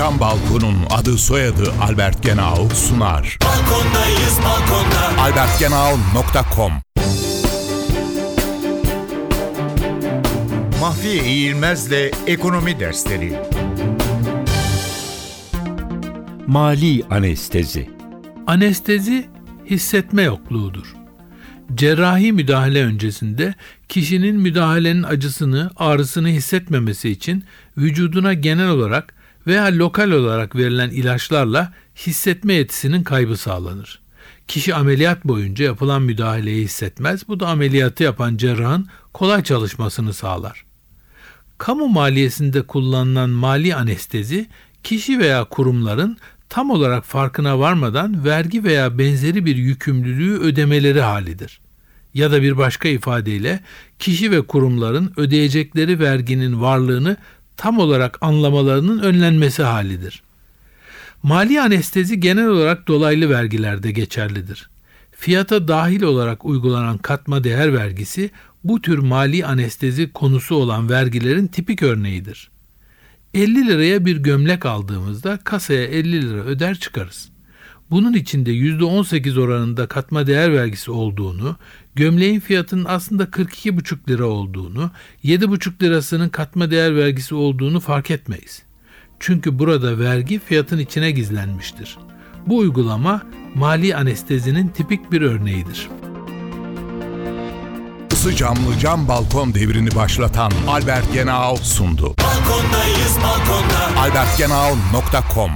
Cam Balkon'un adı soyadı Albert Genau sunar. Balkondayız balkonda. albertgenau.com Mahfiye İğilmez'le Ekonomi Dersleri Mali anestezi. Anestezi hissetme yokluğudur. Cerrahi müdahale öncesinde kişinin müdahalenin acısını, ağrısını hissetmemesi için vücuduna genel olarak veya lokal olarak verilen ilaçlarla hissetme yetisinin kaybı sağlanır. Kişi ameliyat boyunca yapılan müdahaleyi hissetmez. Bu da ameliyatı yapan cerrahın kolay çalışmasını sağlar. Kamu maliyesinde kullanılan mali anestezi kişi veya kurumların tam olarak farkına varmadan vergi veya benzeri bir yükümlülüğü ödemeleri halidir. Ya da bir başka ifadeyle kişi ve kurumların ödeyecekleri verginin varlığını tam olarak anlamalarının önlenmesi halidir. Mali anestezi genel olarak dolaylı vergilerde geçerlidir. Fiyata dahil olarak uygulanan katma değer vergisi bu tür mali anestezi konusu olan vergilerin tipik örneğidir. 50 liraya bir gömlek aldığımızda kasaya 50 lira öder çıkarız. Bunun içinde %18 oranında katma değer vergisi olduğunu, gömleğin fiyatının aslında 42,5 lira olduğunu, 7,5 lirasının katma değer vergisi olduğunu fark etmeyiz. Çünkü burada vergi fiyatın içine gizlenmiştir. Bu uygulama mali anestezinin tipik bir örneğidir. Isı camlı cam balkon devrini başlatan Albert Genau sundu. Balkondayız balkonda. albertgenau.com